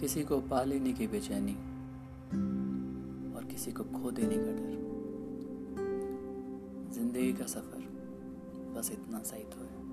किसी को पा लेने की बेचैनी और किसी को खो देने का डर। ज़िंदगी का सफ़र बस इतना सही तो है।